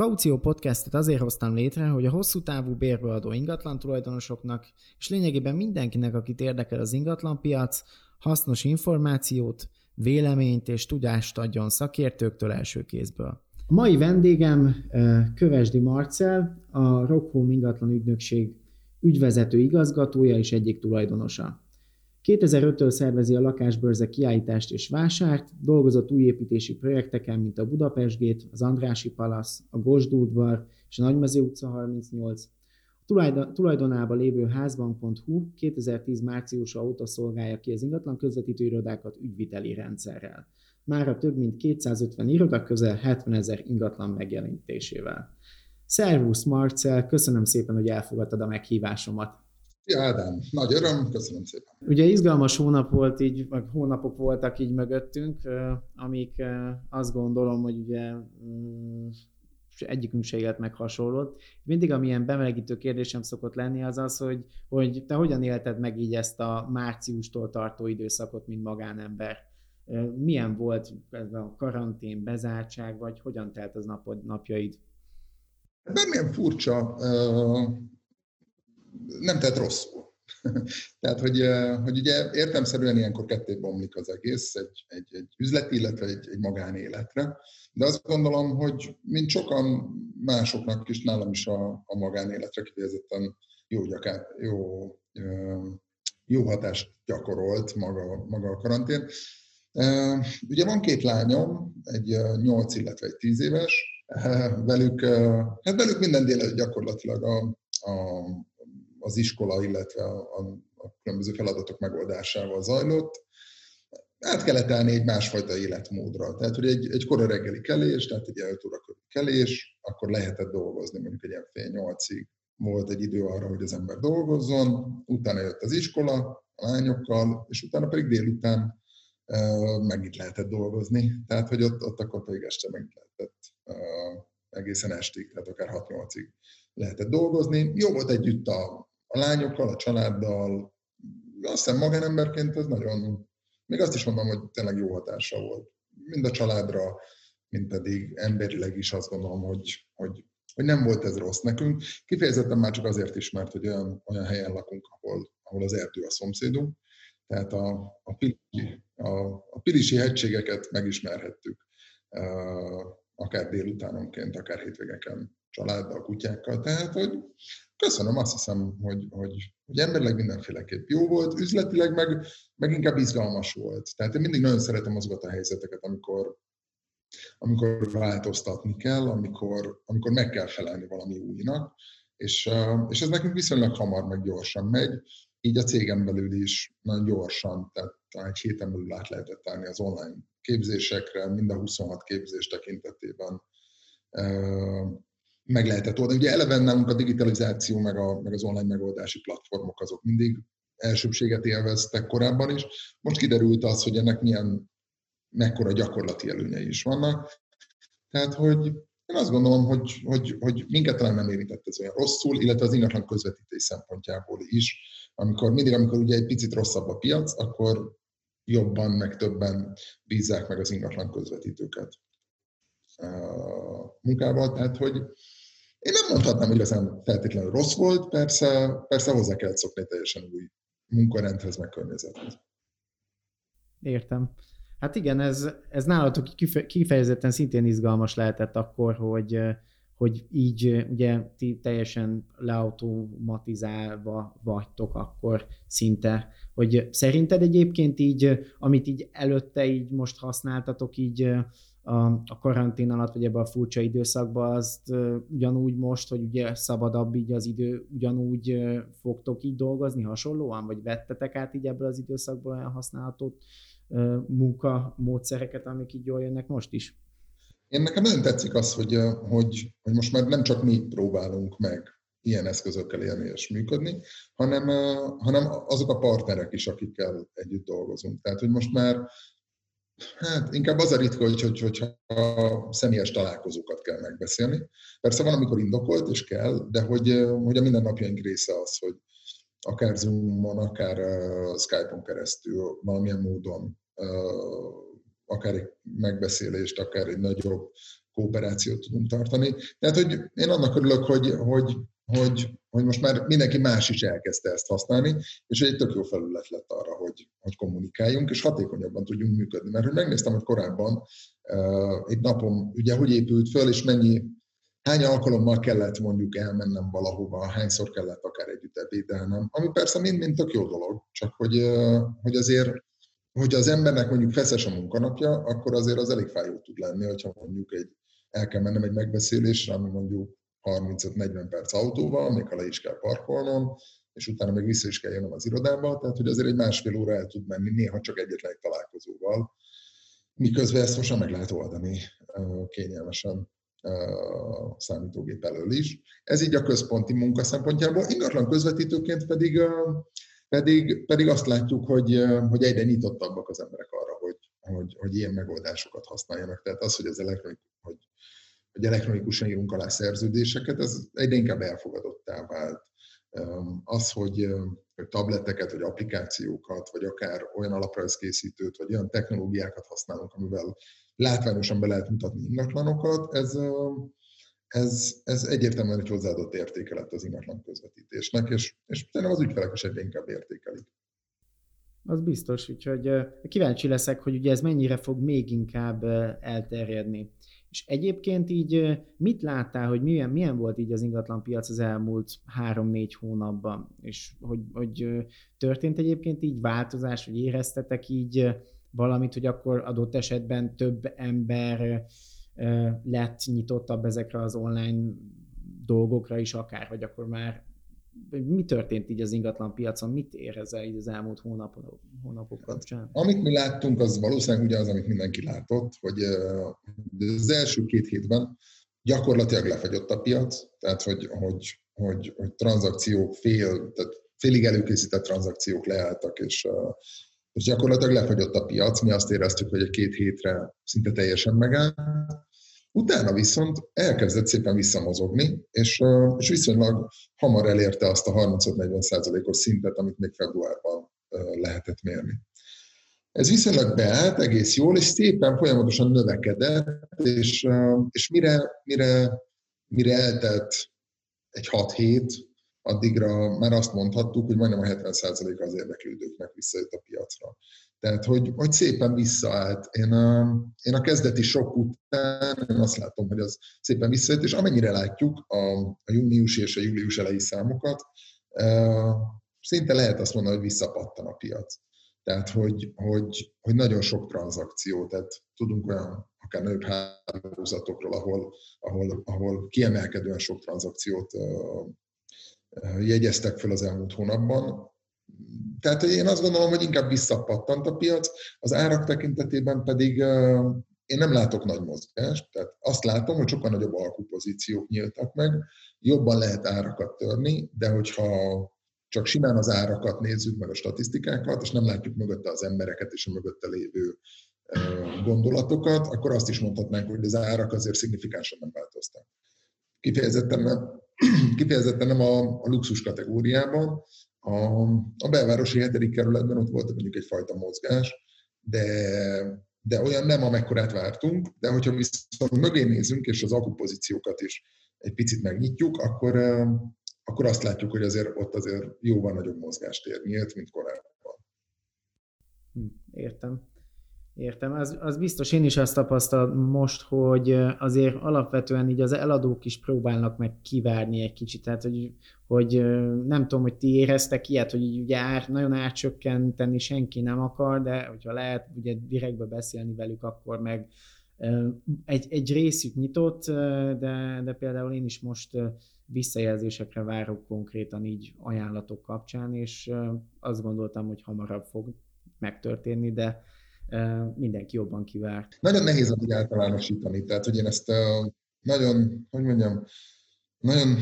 Kaució Podcastet azért hoztam létre, hogy a hosszú távú bérbeadó ingatlan tulajdonosoknak, és lényegében mindenkinek, akit érdekel az ingatlanpiac, hasznos információt, véleményt és tudást adjon szakértőktől első kézből. A mai vendégem eh, Kövesdi Marcel, a Rockhome ingatlan ügynökség ügyvezető igazgatója és egyik tulajdonosa. 2005-től szervezi a lakásbörze kiállítást és vásárt, dolgozott újépítési projekteken, mint a Budapestgét, az Andrási Palasz, a Gosdúdvar és a Nagymező utca 38. A tulajdonában lévő házbank.hu 2010 márciusa óta szolgálja ki az ingatlan közvetítő irodákat ügyviteli rendszerrel. Mára több mint 250 iroda közel 70 ezer ingatlan megjelenítésével. Szervusz Marcel, köszönöm szépen, hogy elfogadtad a meghívásomat. Ja, Ádám, nagy öröm, köszönöm szépen. Ugye izgalmas hónap volt így, vagy hónapok voltak így mögöttünk, amik azt gondolom, hogy ugye mm, egyikünk se élt meg hasonlót. Mindig, amilyen bemelegítő kérdésem szokott lenni, az az, hogy, hogy te hogyan élted meg így ezt a márciustól tartó időszakot, mint magánember? Milyen volt ez a karantén, bezártság, vagy hogyan telt az napod, napjaid? Bármilyen furcsa, nem tett rosszul. Tehát, hogy, hogy ugye értemszerűen ilyenkor ketté bomlik az egész, egy, egy, egy üzleti, illetve egy, egy magánéletre. De azt gondolom, hogy mint sokan másoknak is, nálam is a, a magánéletre kifejezetten jó, gyakát, jó, jó hatást gyakorolt maga, maga a karantén. Ugye van két lányom, egy 8, illetve egy 10 éves, velük, hát velük minden délelőtt gyakorlatilag a, a, az iskola, illetve a, a, különböző feladatok megoldásával zajlott. Át kellett állni egy másfajta életmódra. Tehát, hogy egy, egy kora reggeli kelés, tehát egy 5 óra kelés, akkor lehetett dolgozni mondjuk egy ilyen fél nyolcig. Volt egy idő arra, hogy az ember dolgozzon, utána jött az iskola a lányokkal, és utána pedig délután megint lehetett dolgozni. Tehát, hogy ott, ott akkor pedig este megint lehetett egészen estig, tehát akár 6-8-ig lehetett dolgozni. Jó volt együtt a, a lányokkal, a családdal, azt hiszem magánemberként ez nagyon, még azt is mondom, hogy tényleg jó hatása volt. Mind a családra, mind pedig emberileg is azt gondolom, hogy, hogy, hogy nem volt ez rossz nekünk. Kifejezetten már csak azért is, mert hogy olyan, olyan helyen lakunk, ahol, ahol az erdő a szomszédunk, tehát a, a, pilisi, a, a pilisi hegységeket megismerhettük akár délutánonként, akár hétvégeken családdal, kutyákkal. Tehát, hogy köszönöm, azt hiszem, hogy, hogy, hogy emberileg mindenféleképp jó volt, üzletileg meg, meg inkább izgalmas volt. Tehát én mindig nagyon szeretem azokat a helyzeteket, amikor, amikor változtatni kell, amikor, amikor meg kell felelni valami újnak, és, és ez nekünk viszonylag hamar, meg gyorsan megy, így a cégem belül is nagyon gyorsan, tehát egy héten belül át lehetett állni az online képzésekre, mind a 26 képzés tekintetében meg lehetett oldani. Ugye eleve nálunk a digitalizáció, meg, a, meg az online megoldási platformok azok mindig elsőbséget élveztek korábban is. Most kiderült az, hogy ennek milyen, mekkora gyakorlati előnyei is vannak. Tehát, hogy én azt gondolom, hogy, hogy, hogy minket talán nem érintett ez olyan rosszul, illetve az ingatlan közvetítés szempontjából is. Amikor, mindig, amikor ugye egy picit rosszabb a piac, akkor jobban, meg többen bízzák meg az ingatlan közvetítőket munkával. Tehát, hogy én nem mondhatnám, hogy igazán feltétlenül rossz volt, persze, persze hozzá kellett szokni teljesen új munkarendhez, meg környezethez. Értem. Hát igen, ez, ez nálatok kifejezetten szintén izgalmas lehetett akkor, hogy, hogy így ugye ti teljesen leautomatizálva vagytok akkor szinte, hogy szerinted egyébként így, amit így előtte így most használtatok így a, a karantén alatt, vagy ebben a furcsa időszakban, azt ugyanúgy most, hogy ugye szabadabb így az idő, ugyanúgy fogtok így dolgozni hasonlóan, vagy vettetek át így ebből az időszakból olyan használható munka módszereket, amik így jól jönnek most is? Én nekem nagyon tetszik az, hogy, hogy, hogy most már nem csak mi próbálunk meg ilyen eszközökkel élni és működni, hanem, hanem azok a partnerek is, akikkel együtt dolgozunk. Tehát, hogy most már Hát inkább az a ritka, hogy, hogy, hogyha személyes találkozókat kell megbeszélni. Persze van, amikor indokolt és kell, de hogy, hogy a mindennapjaink része az, hogy akár Zoom-on, akár Skype-on keresztül, valamilyen módon akár egy megbeszélést, akár egy nagyobb kooperációt tudunk tartani. Tehát, hogy én annak örülök, hogy, hogy, hogy, hogy most már mindenki más is elkezdte ezt használni, és egy tök jó felület lett arra, hogy, hogy kommunikáljunk, és hatékonyabban tudjunk működni. Mert hogy megnéztem, hogy korábban egy napom ugye hogy épült föl, és mennyi, hány alkalommal kellett mondjuk elmennem valahova, hányszor kellett akár együtt ebédelnem, ami persze mind-mind tök jó dolog, csak hogy, hogy azért hogyha az embernek mondjuk feszes a munkanapja, akkor azért az elég fájó tud lenni, hogyha mondjuk egy, el kell mennem egy megbeszélésre, ami mondjuk 35-40 perc autóval, még ha le is kell parkolnom, és utána még vissza is kell jönnöm az irodába, tehát hogy azért egy másfél óra el tud menni, néha csak egyetlen egy találkozóval, miközben ezt most meg lehet oldani kényelmesen számítógép elől is. Ez így a központi munka szempontjából, ingatlan közvetítőként pedig, pedig, pedig azt látjuk, hogy, hogy egyre nyitottabbak az emberek arra, hogy, hogy, hogy ilyen megoldásokat használjanak. Tehát az, hogy az elektronikus, hogy elektronikusan írunk alá szerződéseket, ez egyre inkább elfogadottá vált. Az, hogy tableteket, vagy applikációkat, vagy akár olyan alaprajzkészítőt, vagy olyan technológiákat használunk, amivel látványosan be lehet mutatni ingatlanokat, ez, ez, ez egyértelműen egy hozzáadott értéke lett az ingatlan közvetítésnek, és, és szerintem az ügyfelek is egyre inkább értékelik. Az biztos, úgyhogy kíváncsi leszek, hogy ugye ez mennyire fog még inkább elterjedni. És egyébként így mit láttál, hogy milyen, milyen volt így az ingatlan piac az elmúlt három-négy hónapban, és hogy, hogy történt egyébként így változás, hogy éreztetek így valamit, hogy akkor adott esetben több ember lett nyitottabb ezekre az online dolgokra is akár, vagy akkor már mi történt így az ingatlan piacon, mit érezel így az elmúlt hónapok, hónapok kapcsán? Amit mi láttunk, az valószínűleg ugye az, amit mindenki látott, hogy az első két hétben gyakorlatilag lefagyott a piac, tehát hogy, hogy, hogy, hogy tranzakciók fél, tehát félig előkészített tranzakciók leálltak, és, és gyakorlatilag lefagyott a piac. Mi azt éreztük, hogy egy két hétre szinte teljesen megállt, Utána viszont elkezdett szépen visszamozogni, és, és viszonylag hamar elérte azt a 35-40 százalékos szintet, amit még februárban lehetett mérni. Ez viszonylag beállt egész jól, és szépen folyamatosan növekedett, és, és mire, mire, mire eltelt egy 6 hét, addigra már azt mondhattuk, hogy majdnem a 70%-a az érdeklődőknek visszajött a piacra. Tehát, hogy, hogy szépen visszaállt. Én a, én a kezdeti sok után én azt látom, hogy az szépen visszajött, és amennyire látjuk a, a június és a július elejé számokat, szinte lehet azt mondani, hogy visszapattan a piac. Tehát, hogy, hogy, hogy nagyon sok tranzakció, tehát tudunk olyan akár nagyobb hálózatokról, ahol, ahol, ahol kiemelkedően sok tranzakciót jegyeztek fel az elmúlt hónapban, tehát én azt gondolom, hogy inkább visszapattant a piac, az árak tekintetében pedig én nem látok nagy mozgást, tehát azt látom, hogy sokkal nagyobb alkupozíciók nyíltak meg, jobban lehet árakat törni, de hogyha csak simán az árakat nézzük meg a statisztikákat, és nem látjuk mögötte az embereket és a mögötte lévő gondolatokat, akkor azt is mondhatnánk, hogy az árak azért szignifikánsan nem változtak. Kifejezetten kifejezetten nem a, a luxus kategóriában, a, a belvárosi hetedik kerületben ott volt mondjuk egyfajta mozgás, de, de olyan nem, amekkorát vártunk, de hogyha viszont mögé nézünk, és az akupozíciókat is egy picit megnyitjuk, akkor, akkor azt látjuk, hogy azért ott azért jóval nagyobb mozgástér nyílt, mint korábban. Hm, értem. Értem, az, az biztos, én is azt tapasztalom most, hogy azért alapvetően így az eladók is próbálnak meg kivárni egy kicsit, tehát hogy, hogy nem tudom, hogy ti éreztek ilyet, hogy így ugye ár, nagyon átcsökkenteni senki nem akar, de hogyha lehet ugye direktbe beszélni velük, akkor meg egy, egy részük nyitott, de, de például én is most visszajelzésekre várok konkrétan így ajánlatok kapcsán, és azt gondoltam, hogy hamarabb fog megtörténni, de mindenki jobban kivárt. Nagyon nehéz addig általánosítani, tehát hogy én ezt nagyon, hogy mondjam, nagyon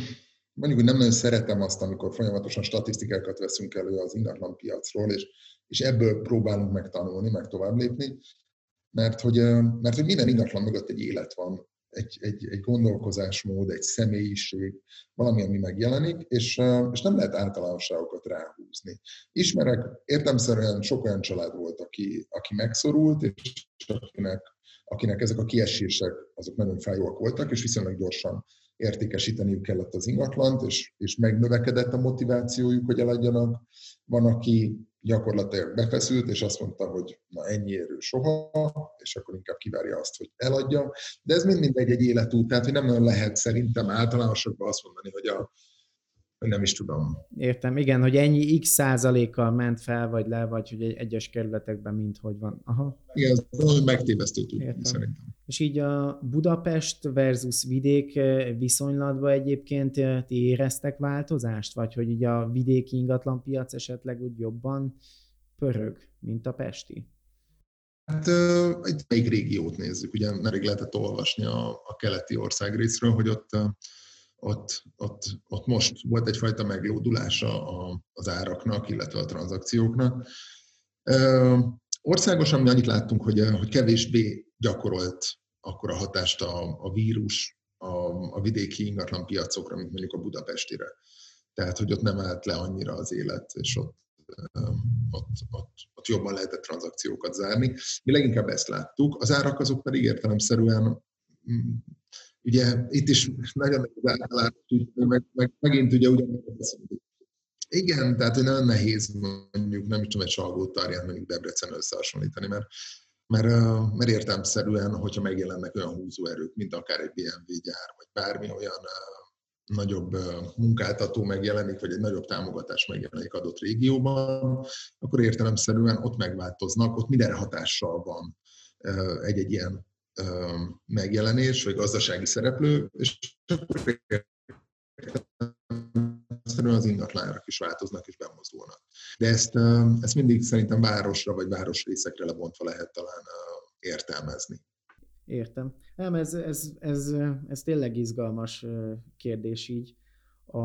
mondjuk, hogy nem nagyon szeretem azt, amikor folyamatosan statisztikákat veszünk elő az ingatlan piacról, és, és ebből próbálunk megtanulni, meg tovább lépni, mert hogy, mert hogy minden ingatlan mögött egy élet van, egy, egy, egy gondolkozásmód, egy személyiség, valami, ami megjelenik, és, és nem lehet általánosságokat ráhúzni. Ismerek, értemszerűen sok olyan család volt, aki, aki megszorult, és akinek, akinek ezek a kiesések azok nagyon fájóak voltak, és viszonylag gyorsan értékesíteniük kellett az ingatlant, és, és megnövekedett a motivációjuk, hogy eladjanak. Van, aki gyakorlatilag befeszült, és azt mondta, hogy na ennyi érő soha, és akkor inkább kivárja azt, hogy eladja. De ez mind mindegy egy életút, tehát hogy nem olyan lehet szerintem általánosabban azt mondani, hogy a, nem is tudom. Értem, igen, hogy ennyi x százalékkal ment fel, vagy le, vagy hogy egy egyes kerületekben mint hogy van. Aha. Igen, ez megtévesztő tudni, szerintem. És így a Budapest versus vidék eh, viszonylatban egyébként eh, ti éreztek változást, vagy hogy így a vidéki ingatlanpiac esetleg úgy jobban pörög, mint a pesti? Hát egy melyik régiót nézzük, ugye nemrég lehetett olvasni a, a keleti országrészről, hogy ott ott, ott, ott most volt egyfajta meglódulása az áraknak, illetve a tranzakcióknak. Országosan mi annyit láttunk, hogy, hogy kevésbé gyakorolt akkor a hatást a, a vírus a, a vidéki ingatlan piacokra, mint mondjuk a budapestire. Tehát, hogy ott nem állt le annyira az élet, és ott, ott, ott, ott jobban lehetett tranzakciókat zárni. Mi leginkább ezt láttuk. Az árak azok pedig értelemszerűen mm, ugye itt is nagyon nehéz általában, meg, meg, megint ugye ugyanúgy igen, tehát hogy nagyon nehéz mondjuk, nem is tudom, egy salgó tarján mondjuk Debrecen összehasonlítani, mert, mert, mert értelmszerűen, hogyha megjelennek olyan húzóerők, mint akár egy BMW gyár, vagy bármi olyan nagyobb munkáltató megjelenik, vagy egy nagyobb támogatás megjelenik adott régióban, akkor értelemszerűen ott megváltoznak, ott minden hatással van egy-egy ilyen megjelenés, vagy gazdasági szereplő, és akkor az ingatlanárak is változnak és bemozdulnak. De ezt, ezt mindig szerintem városra vagy városrészekre lebontva lehet talán értelmezni. Értem. Nem, ez, ez, ez, ez tényleg izgalmas kérdés így. A,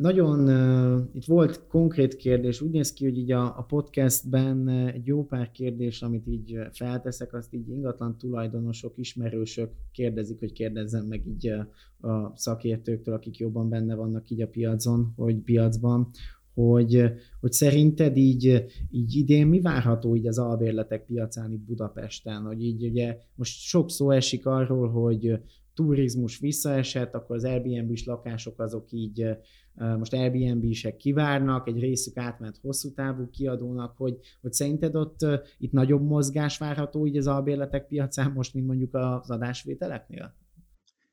nagyon, uh, itt volt konkrét kérdés, úgy néz ki, hogy így a, a podcastben egy jó pár kérdés, amit így felteszek, azt így ingatlan tulajdonosok, ismerősök kérdezik, hogy kérdezzem meg így a szakértőktől, akik jobban benne vannak így a piacon, hogy piacban, hogy, hogy szerinted így, így idén mi várható így az albérletek piacán itt Budapesten, hogy így ugye most sok szó esik arról, hogy turizmus visszaesett, akkor az Airbnb-s lakások azok így most Airbnb-sek kivárnak, egy részük átment hosszú távú kiadónak, hogy, hogy szerinted ott itt nagyobb mozgás várható így az albérletek piacán most, mint mondjuk az adásvételeknél?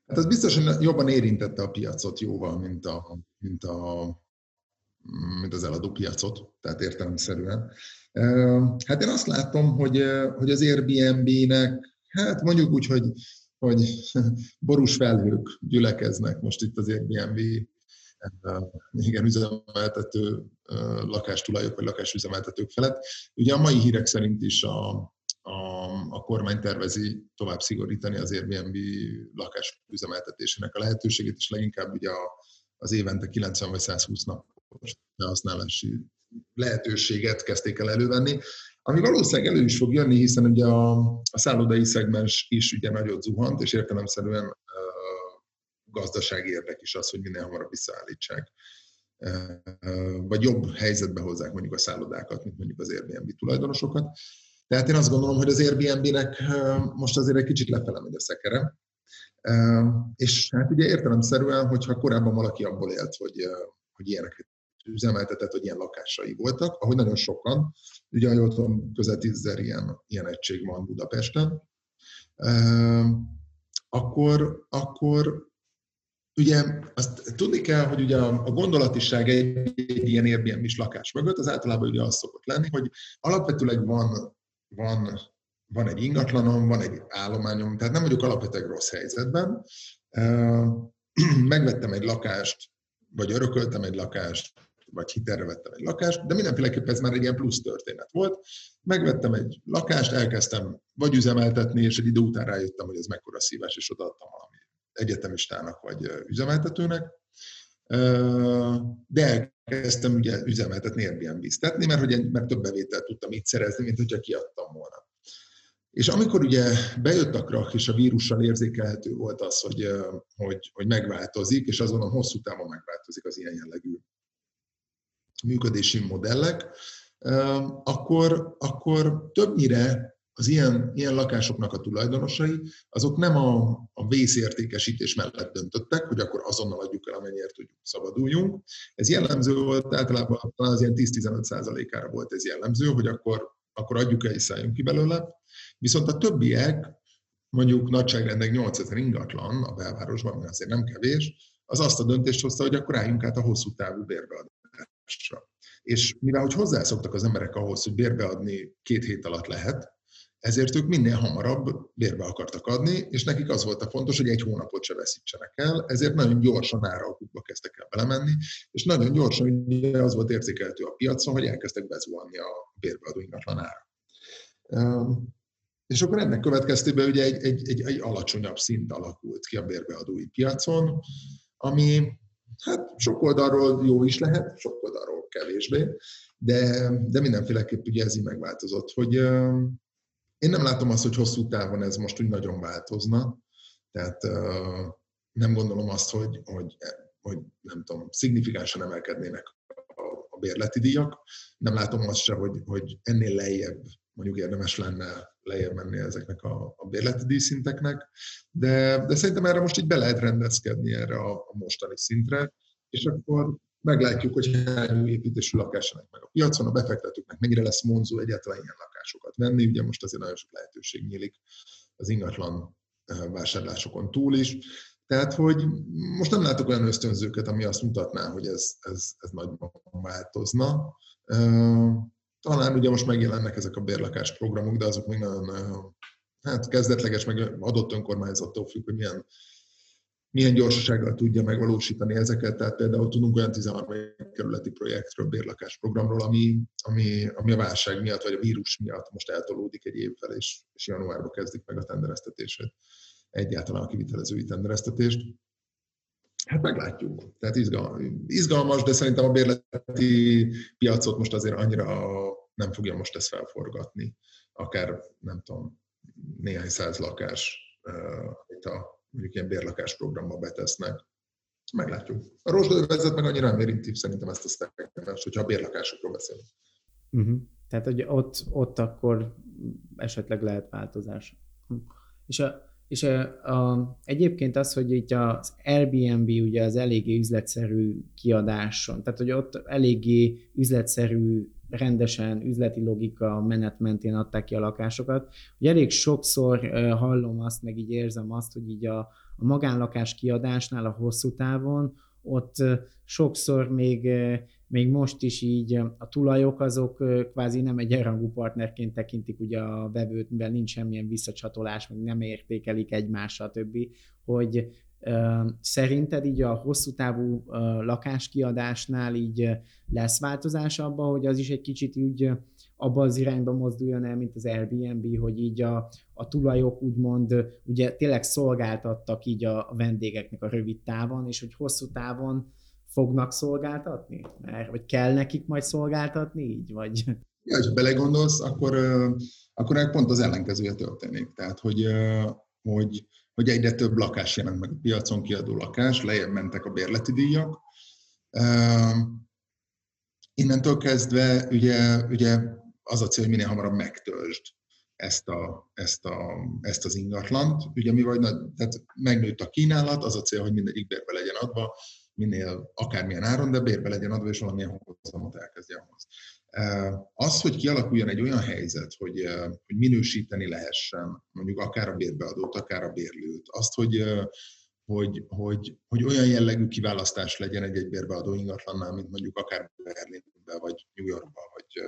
Hát ez biztos, hogy jobban érintette a piacot jóval, mint, a, mint, a, mint az eladó piacot, tehát értelemszerűen. Hát én azt látom, hogy, hogy az Airbnb-nek, hát mondjuk úgy, hogy, hogy borús felhők gyülekeznek most itt az Airbnb igen, üzemeltető lakástulajok vagy lakásüzemeltetők felett. Ugye a mai hírek szerint is a, a, a kormány tervezi tovább szigorítani az Airbnb lakásüzemeltetésének a lehetőségét, és leginkább ugye a, az évente 90 vagy 120 napos felhasználási lehetőséget kezdték el elővenni, ami valószínűleg elő is fog jönni, hiszen ugye a, a szállodai szegmens is ugye nagyot zuhant, és értelemszerűen gazdasági érdek is az, hogy minél hamarabb visszaállítsák vagy jobb helyzetbe hozzák mondjuk a szállodákat, mint mondjuk az Airbnb tulajdonosokat. Tehát én azt gondolom, hogy az Airbnb-nek most azért egy kicsit lefele megy a szekere. És hát ugye értelemszerűen, hogyha korábban valaki abból élt, hogy, hogy ilyeneket üzemeltetett, hogy ilyen lakásai voltak, ahogy nagyon sokan, ugye jól tudom, közel tízzer ilyen, ilyen egység van Budapesten, akkor, akkor ugye azt tudni kell, hogy ugye a gondolatiság egy, egy ilyen airbnb is lakás mögött, az általában ugye az szokott lenni, hogy alapvetőleg van, van, van egy ingatlanom, van egy állományom, tehát nem vagyok alapvetően rossz helyzetben. Megvettem egy lakást, vagy örököltem egy lakást, vagy hitelre vettem egy lakást, de mindenféleképpen ez már egy ilyen plusz történet volt. Megvettem egy lakást, elkezdtem vagy üzemeltetni, és egy idő után rájöttem, hogy ez mekkora szívás, és odaadtam valami egyetemistának vagy üzemeltetőnek, de elkezdtem ugye üzemeltetni Airbnb-ztetni, mert, hogy, mert több bevételt tudtam itt szerezni, mint hogyha kiadtam volna. És amikor ugye bejött a krach, és a vírussal érzékelhető volt az, hogy, hogy, hogy megváltozik, és azon hosszú távon megváltozik az ilyen jellegű működési modellek, akkor, akkor többnyire az ilyen, ilyen lakásoknak a tulajdonosai, azok nem a, a vészértékesítés mellett döntöttek, hogy akkor azonnal adjuk el, amennyiért tudjuk, szabaduljunk. Ez jellemző volt, általában az ilyen 10-15 százalékára volt ez jellemző, hogy akkor, akkor adjuk el és szálljunk ki belőle. Viszont a többiek, mondjuk nagyságrendek 8000 ingatlan a belvárosban, ami azért nem kevés, az azt a döntést hozta, hogy akkor álljunk át a hosszú távú bérbeadásra. És mivel hogy hozzászoktak az emberek ahhoz, hogy bérbeadni két hét alatt lehet, ezért ők minél hamarabb bérbe akartak adni, és nekik az volt a fontos, hogy egy hónapot se veszítsenek el, ezért nagyon gyorsan áralkukba kezdtek el belemenni, és nagyon gyorsan az volt érzékelhető a piacon, hogy elkezdtek bezuhanni a bérbeadó ingatlan ára. És akkor ennek következtében ugye egy, egy, egy, egy alacsonyabb szint alakult ki a bérbeadói piacon, ami hát sok oldalról jó is lehet, sok oldalról kevésbé, de, de mindenféleképp ugye ez így megváltozott, hogy én nem látom azt, hogy hosszú távon ez most úgy nagyon változna, tehát nem gondolom azt, hogy, hogy, hogy nem tudom, szignifikánsan emelkednének a, bérleti díjak. Nem látom azt se, hogy, hogy ennél lejjebb mondjuk érdemes lenne lejjebb menni ezeknek a, a bérleti díjszinteknek, de, de szerintem erre most így be lehet rendezkedni erre a, a mostani szintre, és akkor meglátjuk, hogy hány építésű lakás meg a piacon, a befektetőknek mennyire lesz monzó egyáltalán ilyen lakásokat venni. Ugye most azért nagyon sok lehetőség nyílik az ingatlan vásárlásokon túl is. Tehát, hogy most nem látok olyan ösztönzőket, ami azt mutatná, hogy ez, ez, ez nagyban változna. Talán ugye most megjelennek ezek a bérlakás programok, de azok még nagyon hát kezdetleges, meg adott önkormányzattól függ, hogy milyen milyen gyorsasággal tudja megvalósítani ezeket. Tehát például tudunk olyan 13 kerületi projektről, bérlakásprogramról, ami, ami, ami a válság miatt, vagy a vírus miatt most eltolódik egy évvel, és, és januárban kezdik meg a tendereztetését, egyáltalán a kivitelezői tendereztetést. Hát meglátjuk. Tehát izgalmas, de szerintem a bérleti piacot most azért annyira nem fogja most ezt felforgatni. Akár, nem tudom, néhány száz lakás, amit a mondjuk ilyen bérlakás programba betesznek. Meglátjuk. A rozsdővezet meg annyira nem érinti szerintem ezt a szegmens, hogyha a bérlakásokról beszélünk. Uh-huh. Tehát, hogy ott, ott akkor esetleg lehet változás. És, a, és a, a, egyébként az, hogy itt az Airbnb ugye az eléggé üzletszerű kiadáson, tehát hogy ott eléggé üzletszerű rendesen üzleti logika menet mentén adták ki a lakásokat. Ugye elég sokszor hallom azt, meg így érzem azt, hogy így a, a magánlakás kiadásnál a hosszú távon ott sokszor még, még most is így a tulajok azok kvázi nem egy erangú partnerként tekintik ugye a vevőt, mivel nincs semmilyen visszacsatolás, meg nem értékelik egymással, többi, hogy Szerinted így a hosszú távú lakáskiadásnál így lesz változás abba, hogy az is egy kicsit úgy abba az irányba mozduljon el, mint az Airbnb, hogy így a, a tulajok úgymond ugye tényleg szolgáltattak így a, a vendégeknek a rövid távon, és hogy hosszú távon fognak szolgáltatni? Mert, vagy kell nekik majd szolgáltatni így? Vagy... Ja, ha belegondolsz, akkor, akkor pont az ellenkezője történik. Tehát, hogy, hogy hogy egyre több lakás jelent meg a piacon, kiadó lakás, lejjebb mentek a bérleti díjak. Innentől kezdve ugye, ugye az a cél, hogy minél hamarabb megtöltsd ezt, a, ezt, a, ezt az ingatlant. Ugye mi vagy, tehát megnőtt a kínálat, az a cél, hogy mindegyik bérbe legyen adva, minél akármilyen áron, de bérbe legyen adva, és valamilyen hozamot elkezdjen hoz. Az, hogy kialakuljon egy olyan helyzet, hogy, hogy minősíteni lehessen mondjuk akár a bérbeadót, akár a bérlőt, azt, hogy, hogy, hogy, hogy olyan jellegű kiválasztás legyen egy-egy bérbeadó ingatlannál, mint mondjuk akár Berlinben, vagy New Yorkban, vagy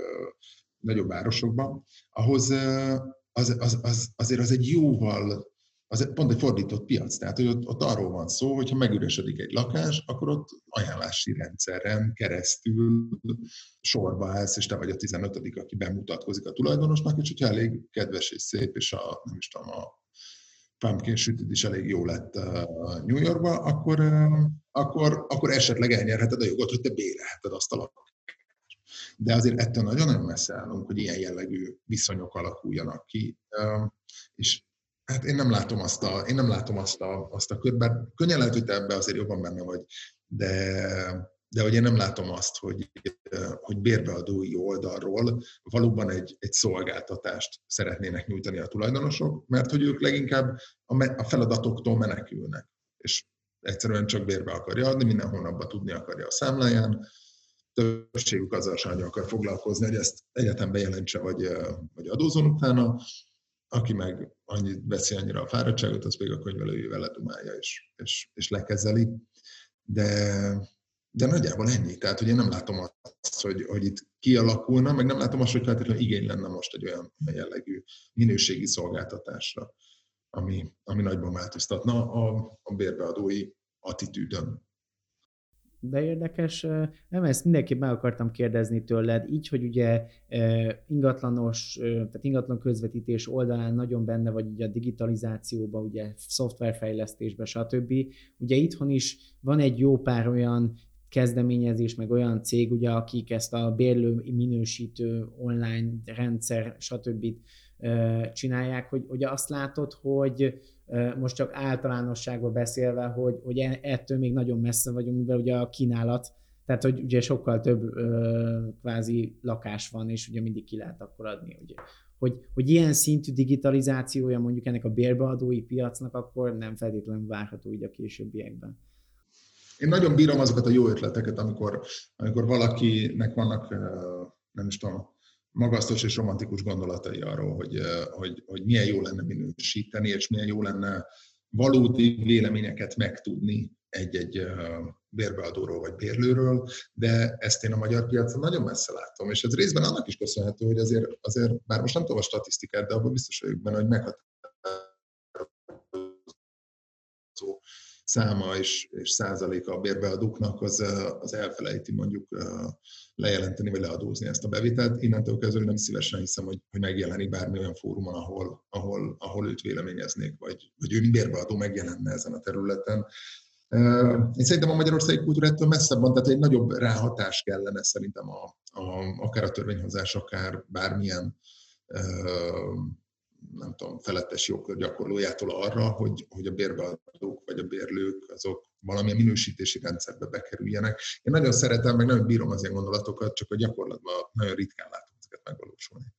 nagyobb városokban, ahhoz az, az, az, azért az egy jóval az pont egy fordított piac. Tehát, hogy ott, ott arról van szó, hogy megüresedik egy lakás, akkor ott ajánlási rendszeren keresztül sorba állsz, és te vagy a 15 aki bemutatkozik a tulajdonosnak, és hogyha elég kedves és szép, és a, nem is tudom, a pumpkin sütid is elég jó lett New Yorkba, akkor, akkor, akkor esetleg elnyerheted a jogot, hogy te bérelheted azt a lakást. De azért ettől nagyon-nagyon messze állunk, hogy ilyen jellegű viszonyok alakuljanak ki. És hát én nem látom azt a, én nem látom azt a, azt a kört, bár könnyen lehet, hogy te ebbe azért jobban benne vagy, de, de hogy én nem látom azt, hogy, hogy bérbeadói oldalról valóban egy, egy szolgáltatást szeretnének nyújtani a tulajdonosok, mert hogy ők leginkább a, a feladatoktól menekülnek, és egyszerűen csak bérbe akarja adni, minden hónapban tudni akarja a számláján, többségük azzal sem akar foglalkozni, hogy ezt egyetem bejelentse, vagy, vagy adózon utána, aki meg annyit veszi annyira a fáradtságot, az még a könyvelőjével ledumálja és, és, és lekezeli. De, de nagyjából ennyi. Tehát, hogy én nem látom azt, hogy, hogy itt kialakulna, meg nem látom azt, hogy feltétlenül igény lenne most egy olyan jellegű minőségi szolgáltatásra, ami, ami nagyban változtatna a, a bérbeadói attitűdön. De érdekes, nem ezt mindenképp meg akartam kérdezni tőled, így, hogy ugye ingatlanos, tehát ingatlan közvetítés oldalán nagyon benne vagy ugye a digitalizációba, ugye szoftverfejlesztésbe, stb. Ugye itthon is van egy jó pár olyan kezdeményezés, meg olyan cég, ugye, akik ezt a bérlő minősítő online rendszer, stb. csinálják, hogy ugye azt látod, hogy most csak általánosságban beszélve, hogy, hogy e, ettől még nagyon messze vagyunk, mivel ugye a kínálat, tehát hogy ugye sokkal több kvázi lakás van, és ugye mindig ki lehet akkor adni, ugye. Hogy, hogy ilyen szintű digitalizációja mondjuk ennek a bérbeadói piacnak, akkor nem feltétlenül várható így a későbbiekben. Én nagyon bírom azokat a jó ötleteket, amikor, amikor valakinek vannak, nem is tudom, magasztos és romantikus gondolatai arról, hogy, hogy, hogy milyen jó lenne minősíteni, és milyen jó lenne valódi véleményeket megtudni egy-egy bérbeadóról vagy bérlőről, de ezt én a magyar piacon nagyon messze látom, és ez részben annak is köszönhető, hogy azért, azért bár most nem tudom a statisztikát, de abban biztos vagyok benne, hogy meghatározó száma és, és százaléka a bérbeadóknak, az, az elfelejti mondjuk lejelenteni vagy leadózni ezt a bevételt. Innentől kezdve nem szívesen hiszem, hogy, hogy megjelenik bármi olyan fórumon, ahol, ahol, ahol őt véleményeznék, vagy, vagy ő bérbeadó megjelenne ezen a területen. Én szerintem a magyarországi kultúra ettől messzebb van, tehát egy nagyobb ráhatás kellene szerintem a, a, akár a törvényhozás, akár bármilyen nem tudom, felettes jogkör gyakorlójától arra, hogy, hogy a bérbeadók vagy a bérlők azok valamilyen minősítési rendszerbe bekerüljenek. Én nagyon szeretem, meg nagyon bírom az ilyen gondolatokat, csak a gyakorlatban nagyon ritkán látom ezeket megvalósulni.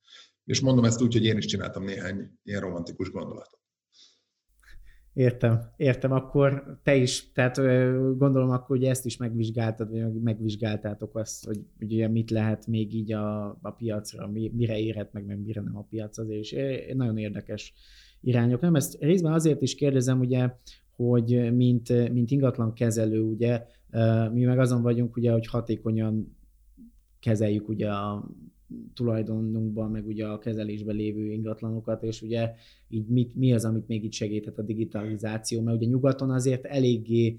És mondom ezt úgy, hogy én is csináltam néhány ilyen romantikus gondolatot. Értem, értem, akkor te is, tehát gondolom akkor, hogy ezt is megvizsgáltad, vagy megvizsgáltátok azt, hogy ugye mit lehet még így a, a piacra, mire érhet meg, meg mire nem a piac azért, és nagyon érdekes irányok. Nem, ezt részben azért is kérdezem, ugye, hogy mint, mint ingatlan kezelő, ugye, mi meg azon vagyunk, ugye, hogy hatékonyan kezeljük ugye a tulajdonunkban, meg ugye a kezelésben lévő ingatlanokat, és ugye így mit, mi az, amit még itt segíthet a digitalizáció, mert ugye nyugaton azért eléggé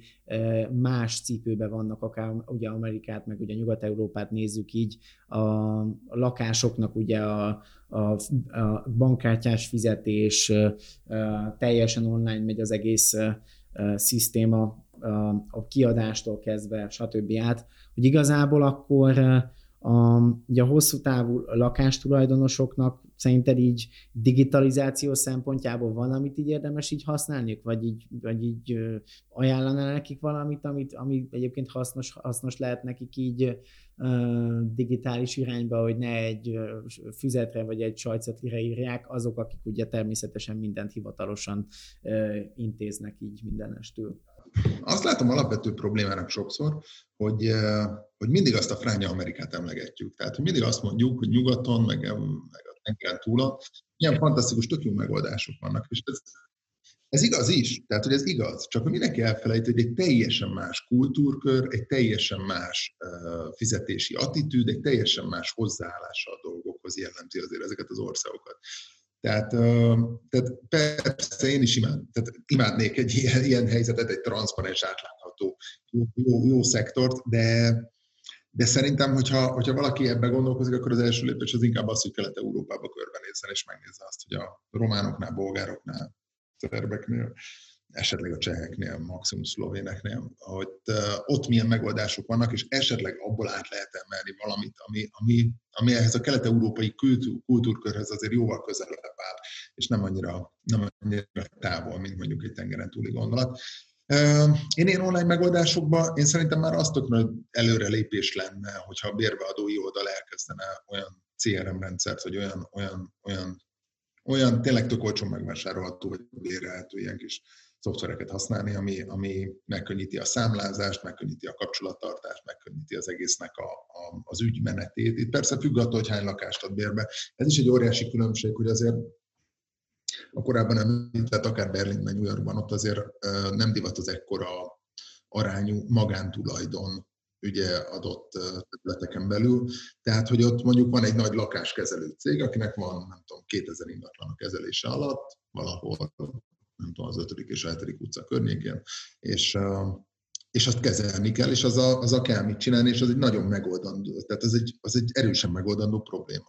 más cipőben vannak, akár ugye Amerikát, meg ugye Nyugat-Európát nézzük így, a, lakásoknak ugye a, a, a bankkártyás fizetés, a, teljesen online megy az egész szisztéma, a, a kiadástól kezdve, stb. át, hogy igazából akkor a, ugye a hosszú távú lakástulajdonosoknak szerinted így digitalizáció szempontjából van, amit így érdemes így használniuk, vagy így, vagy így ajánlaná nekik valamit, amit, ami egyébként hasznos, hasznos lehet nekik így digitális irányba, hogy ne egy füzetre vagy egy sajtcetre írják, azok, akik ugye természetesen mindent hivatalosan intéznek így mindenestül azt látom alapvető problémának sokszor, hogy, eh, hogy mindig azt a fránya Amerikát emlegetjük. Tehát, hogy mindig azt mondjuk, hogy nyugaton, meg, meg a tengeren túlon, milyen fantasztikus, tök jó megoldások vannak. És ez, ez igaz is, tehát, hogy ez igaz. Csak hogy mindenki elfelejt, hogy egy teljesen más kultúrkör, egy teljesen más uh, fizetési attitűd, egy teljesen más hozzáállása a dolgokhoz jellemzi azért ezeket az országokat. Tehát, tehát persze én is imád, tehát imádnék egy ilyen, ilyen helyzetet, egy transzparens, átlátható, jó, jó, jó szektort, de, de szerintem, hogyha, hogyha valaki ebbe gondolkozik, akkor az első lépés az inkább az, hogy Kelet-Európába körbenézzen, és megnézze azt, hogy a románoknál, bolgároknál, szerbeknél, esetleg a cseheknél, maximum szlovéneknél, hogy ott milyen megoldások vannak, és esetleg abból át lehet emelni valamit, ami, ami, ami ehhez a kelet-európai kultúr, kultúrkörhez azért jóval közelebb áll, és nem annyira, nem annyira távol, mint mondjuk egy tengeren túli gondolat. Én ilyen online megoldásokban, én szerintem már azt tök nagy előrelépés lenne, hogyha a bérbeadói oldal elkezdene olyan CRM rendszert, vagy olyan, olyan, olyan, olyan tényleg tök olcsón megvásárolható, vagy bérelhető ilyen kis szoftvereket használni, ami, ami megkönnyíti a számlázást, megkönnyíti a kapcsolattartást, megkönnyíti az egésznek a, a, az ügymenetét. Itt persze függ attól, hogy hány lakást ad bérbe. Ez is egy óriási különbség, hogy azért a korábban említett, akár Berlinben, New Yorkban, ott azért nem divat az ekkora arányú magántulajdon ugye adott területeken belül. Tehát, hogy ott mondjuk van egy nagy lakáskezelő cég, akinek van, nem tudom, 2000 ingatlan a kezelése alatt, valahol, nem tudom, az 5. és 7. utca környékén, és és azt kezelni kell, és az a, az a kell mit csinálni, és az egy nagyon megoldandó, tehát az egy, az egy erősen megoldandó probléma.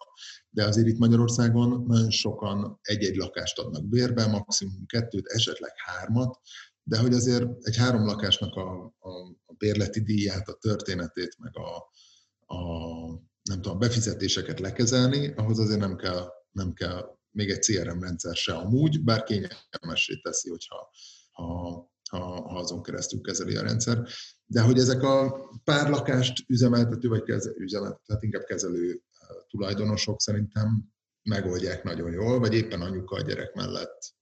De azért itt Magyarországon nagyon sokan egy-egy lakást adnak bérbe, maximum kettőt, esetleg hármat, de hogy azért egy három lakásnak a, a, a bérleti díját, a történetét, meg a, a nem tudom, befizetéseket lekezelni, ahhoz azért nem kell, nem kell még egy CRM rendszer se amúgy, bár kényelmessé teszi, hogyha ha ha, ha azon keresztül kezeli a rendszer. De hogy ezek a pár lakást üzemeltető, vagy kezelő, üzemeltető, hát inkább kezelő eh, tulajdonosok szerintem megoldják nagyon jól, vagy éppen anyuka a gyerek mellett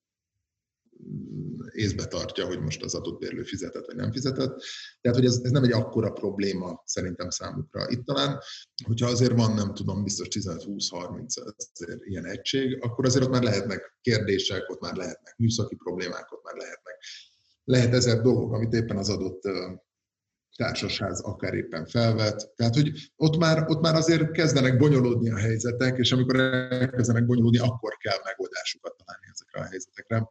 észbe tartja, hogy most az adott bérlő fizetett, vagy nem fizetett. Tehát, hogy ez, ez nem egy akkora probléma szerintem számukra. Itt talán, hogyha azért van, nem tudom, biztos 15-20-30 ilyen egység, akkor azért ott már lehetnek kérdések, ott már lehetnek műszaki problémák, ott már lehetnek lehet ezer dolgok, amit éppen az adott társasház akár éppen felvet. Tehát, hogy ott már, ott már azért kezdenek bonyolódni a helyzetek, és amikor elkezdenek bonyolódni, akkor kell megoldásokat találni ezekre a helyzetekre.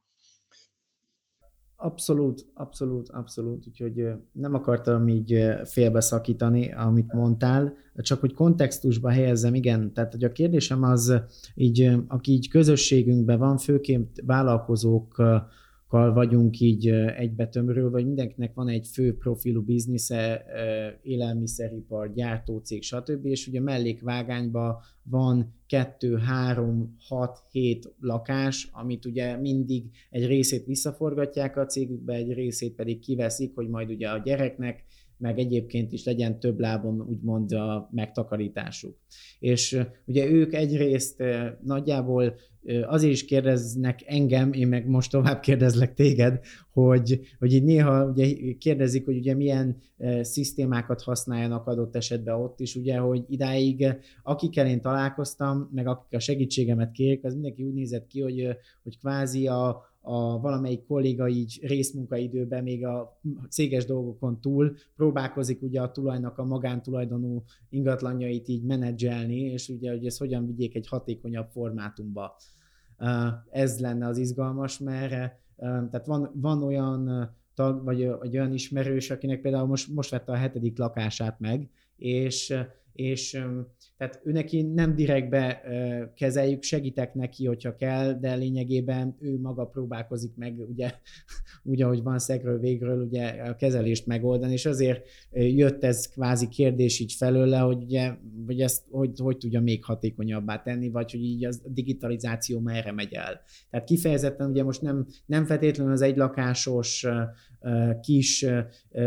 Abszolút, abszolút, abszolút. Úgyhogy nem akartam így félbeszakítani, amit mondtál, csak hogy kontextusba helyezzem, igen. Tehát, hogy a kérdésem az így, aki így közösségünkben van, főként vállalkozók, vagyunk így egybetömről, vagy mindenkinek van egy fő profilú biznisze, élelmiszeripar, gyártócég, stb. És ugye mellékvágányban van kettő, három, hat, hét lakás, amit ugye mindig egy részét visszaforgatják a cégükbe, egy részét pedig kiveszik, hogy majd ugye a gyereknek meg egyébként is legyen több lábon úgymond a megtakarításuk. És ugye ők egyrészt nagyjából azért is kérdeznek engem, én meg most tovább kérdezlek téged, hogy, hogy így néha ugye kérdezik, hogy ugye milyen szisztémákat használjanak adott esetben ott is, ugye, hogy idáig akikkel én találkoztam, meg akik a segítségemet kérik, az mindenki úgy nézett ki, hogy, hogy kvázi a, a valamelyik kolléga így részmunkaidőben még a céges dolgokon túl próbálkozik ugye a tulajnak a magántulajdonú ingatlanjait így menedzselni, és ugye, hogy ezt hogyan vigyék egy hatékonyabb formátumba. Ez lenne az izgalmas, mert tehát van, van olyan tag, vagy, vagy olyan ismerős, akinek például most, most vette a hetedik lakását meg, és és tehát ő neki nem direktbe kezeljük, segítek neki, hogyha kell, de lényegében ő maga próbálkozik meg, ugye, úgy, ahogy van szegről végről, ugye a kezelést megoldani, és azért jött ez kvázi kérdés így felőle, hogy ugye, hogy ezt hogy, hogy tudja még hatékonyabbá tenni, vagy hogy így a digitalizáció merre megy el. Tehát kifejezetten ugye most nem, nem feltétlenül az egylakásos kis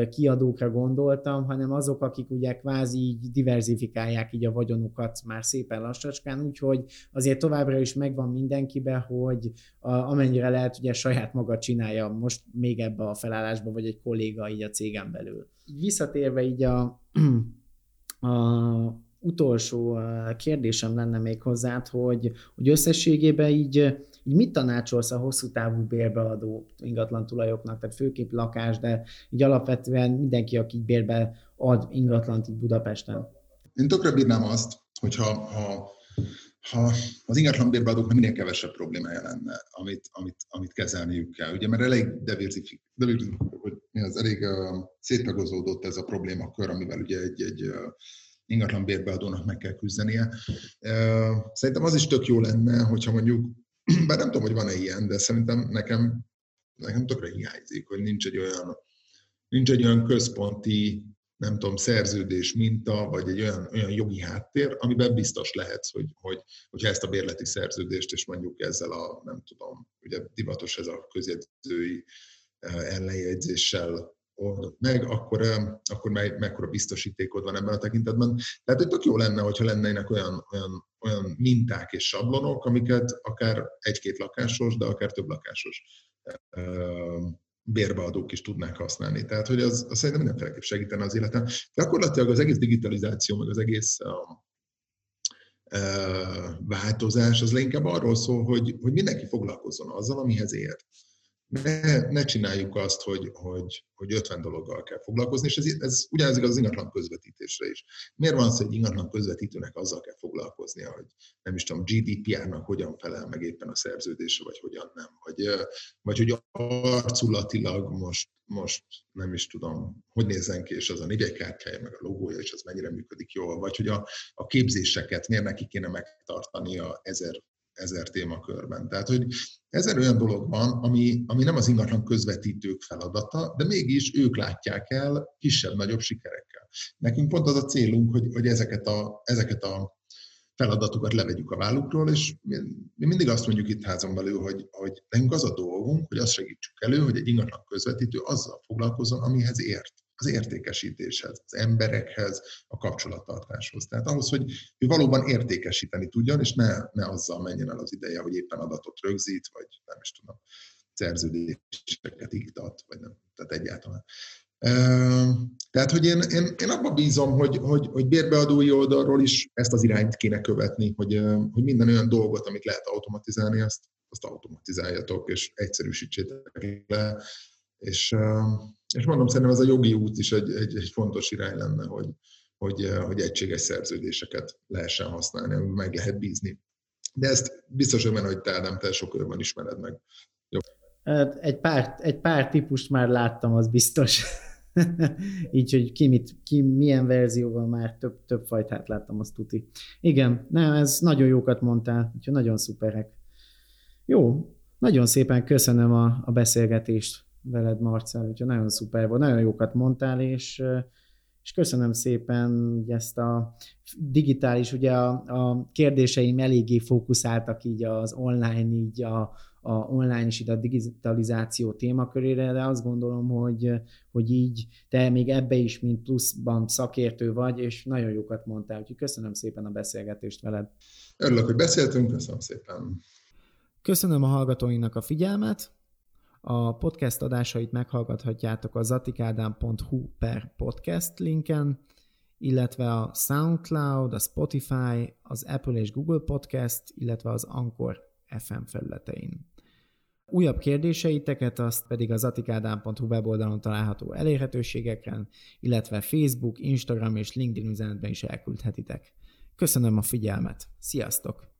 kiadókra gondoltam, hanem azok, akik ugye kvázi így diverzifikálják így a vagyonukat már szépen lassacskán, úgyhogy azért továbbra is megvan mindenkibe, hogy amennyire lehet, ugye saját maga csinálja most még ebbe a felállásba, vagy egy kolléga így a cégen belül. Visszatérve így a, a utolsó kérdésem lenne még hozzád, hogy, hogy összességében így, így mit tanácsolsz a hosszú távú bérbeadó ingatlan tulajoknak, tehát főképp lakás, de így alapvetően mindenki, aki bérbe ad ingatlant így Budapesten? Én tökre bírnám azt, hogyha ha, ha az ingatlan bérbeadóknak minél kevesebb problémája lenne, amit, amit, amit kezelniük kell. Ugye, mert elég diversifik, hogy mi az elég uh, széttagozódott ez a problémakör, amivel ugye egy, egy uh, ingatlan bérbeadónak meg kell küzdenie. Szerintem az is tök jó lenne, hogyha mondjuk, bár nem tudom, hogy van-e ilyen, de szerintem nekem nekem tökre hiányzik, hogy nincs egy olyan, nincs egy olyan központi nem tudom, szerződés minta, vagy egy olyan, olyan jogi háttér, amiben biztos lehetsz, hogy, hogy, hogyha ezt a bérleti szerződést, és mondjuk ezzel a, nem tudom, ugye divatos ez a közjegyzői eh, ellenjegyzéssel meg, akkor, akkor meg, mekkora biztosítékod van ebben a tekintetben. Tehát, hogy tök jó lenne, hogyha lennének olyan, olyan, olyan minták és sablonok, amiket akár egy-két lakásos, de akár több lakásos bérbeadók is tudnák használni. Tehát, hogy az, az szerintem mindenféleképp segítene az életen. Gyakorlatilag az egész digitalizáció, meg az egész um, uh, változás, az inkább arról szól, hogy, hogy mindenki foglalkozzon azzal, amihez ért ne, ne csináljuk azt, hogy, hogy, hogy 50 dologgal kell foglalkozni, és ez, ez ugyanez az ingatlan közvetítésre is. Miért van az, hogy ingatlan közvetítőnek azzal kell foglalkoznia, hogy nem is tudom, GDPR-nak hogyan felel meg éppen a szerződése, vagy hogyan nem, vagy, vagy hogy arculatilag most, most nem is tudom, hogy nézzen ki, és az a névjegykártyája, meg a logója, és az mennyire működik jól, vagy hogy a, a képzéseket miért neki kéne megtartani a ezer ezer témakörben. Tehát, hogy ezer olyan dolog van, ami, ami nem az ingatlan közvetítők feladata, de mégis ők látják el kisebb-nagyobb sikerekkel. Nekünk pont az a célunk, hogy, hogy ezeket, a, ezeket a feladatokat levegyük a vállukról, és mi, mi mindig azt mondjuk itt házon belül, hogy, hogy nekünk az a dolgunk, hogy azt segítsük elő, hogy egy ingatlan közvetítő azzal foglalkozzon, amihez ért az értékesítéshez, az emberekhez, a kapcsolattartáshoz. Tehát ahhoz, hogy ő valóban értékesíteni tudjon, és ne, ne azzal menjen el az ideje, hogy éppen adatot rögzít, vagy nem is tudom, szerződéseket iktat, vagy nem, tehát egyáltalán. Tehát, hogy én, én, én abban bízom, hogy, hogy, hogy bérbeadói oldalról is ezt az irányt kéne követni, hogy, hogy minden olyan dolgot, amit lehet automatizálni, azt, azt automatizáljatok, és egyszerűsítsétek le, és, és mondom, szerintem ez a jogi út is egy, egy, egy fontos irány lenne, hogy, hogy, hogy egységes szerződéseket lehessen használni, meg lehet bízni. De ezt biztos, hogy hogy te nem te sok örben ismered meg. Jó. Hát egy pár, egy pár típust már láttam, az biztos. Így, hogy ki, mit, ki milyen verzióval már több, több fajtát láttam, azt tuti. Igen, nem, ez nagyon jókat mondtál, úgyhogy nagyon szuperek. Jó, nagyon szépen köszönöm a, a beszélgetést veled, Marcel, úgyhogy nagyon szuper volt, nagyon jókat mondtál, és, és köszönöm szépen hogy ezt a digitális, ugye a, a kérdéseim eléggé fókuszáltak így az online, így a, a online és a digitalizáció témakörére, de azt gondolom, hogy, hogy így te még ebbe is, mint pluszban szakértő vagy, és nagyon jókat mondtál, úgyhogy köszönöm szépen a beszélgetést veled. Örülök, hogy beszéltünk, köszönöm szépen. Köszönöm a hallgatóinak a figyelmet, a podcast adásait meghallgathatjátok a zatikádám.hu per podcast linken, illetve a SoundCloud, a Spotify, az Apple és Google Podcast, illetve az Anchor FM felületein. Újabb kérdéseiteket azt pedig az atikádám.hu weboldalon található elérhetőségeken, illetve Facebook, Instagram és LinkedIn üzenetben is elküldhetitek. Köszönöm a figyelmet. Sziasztok!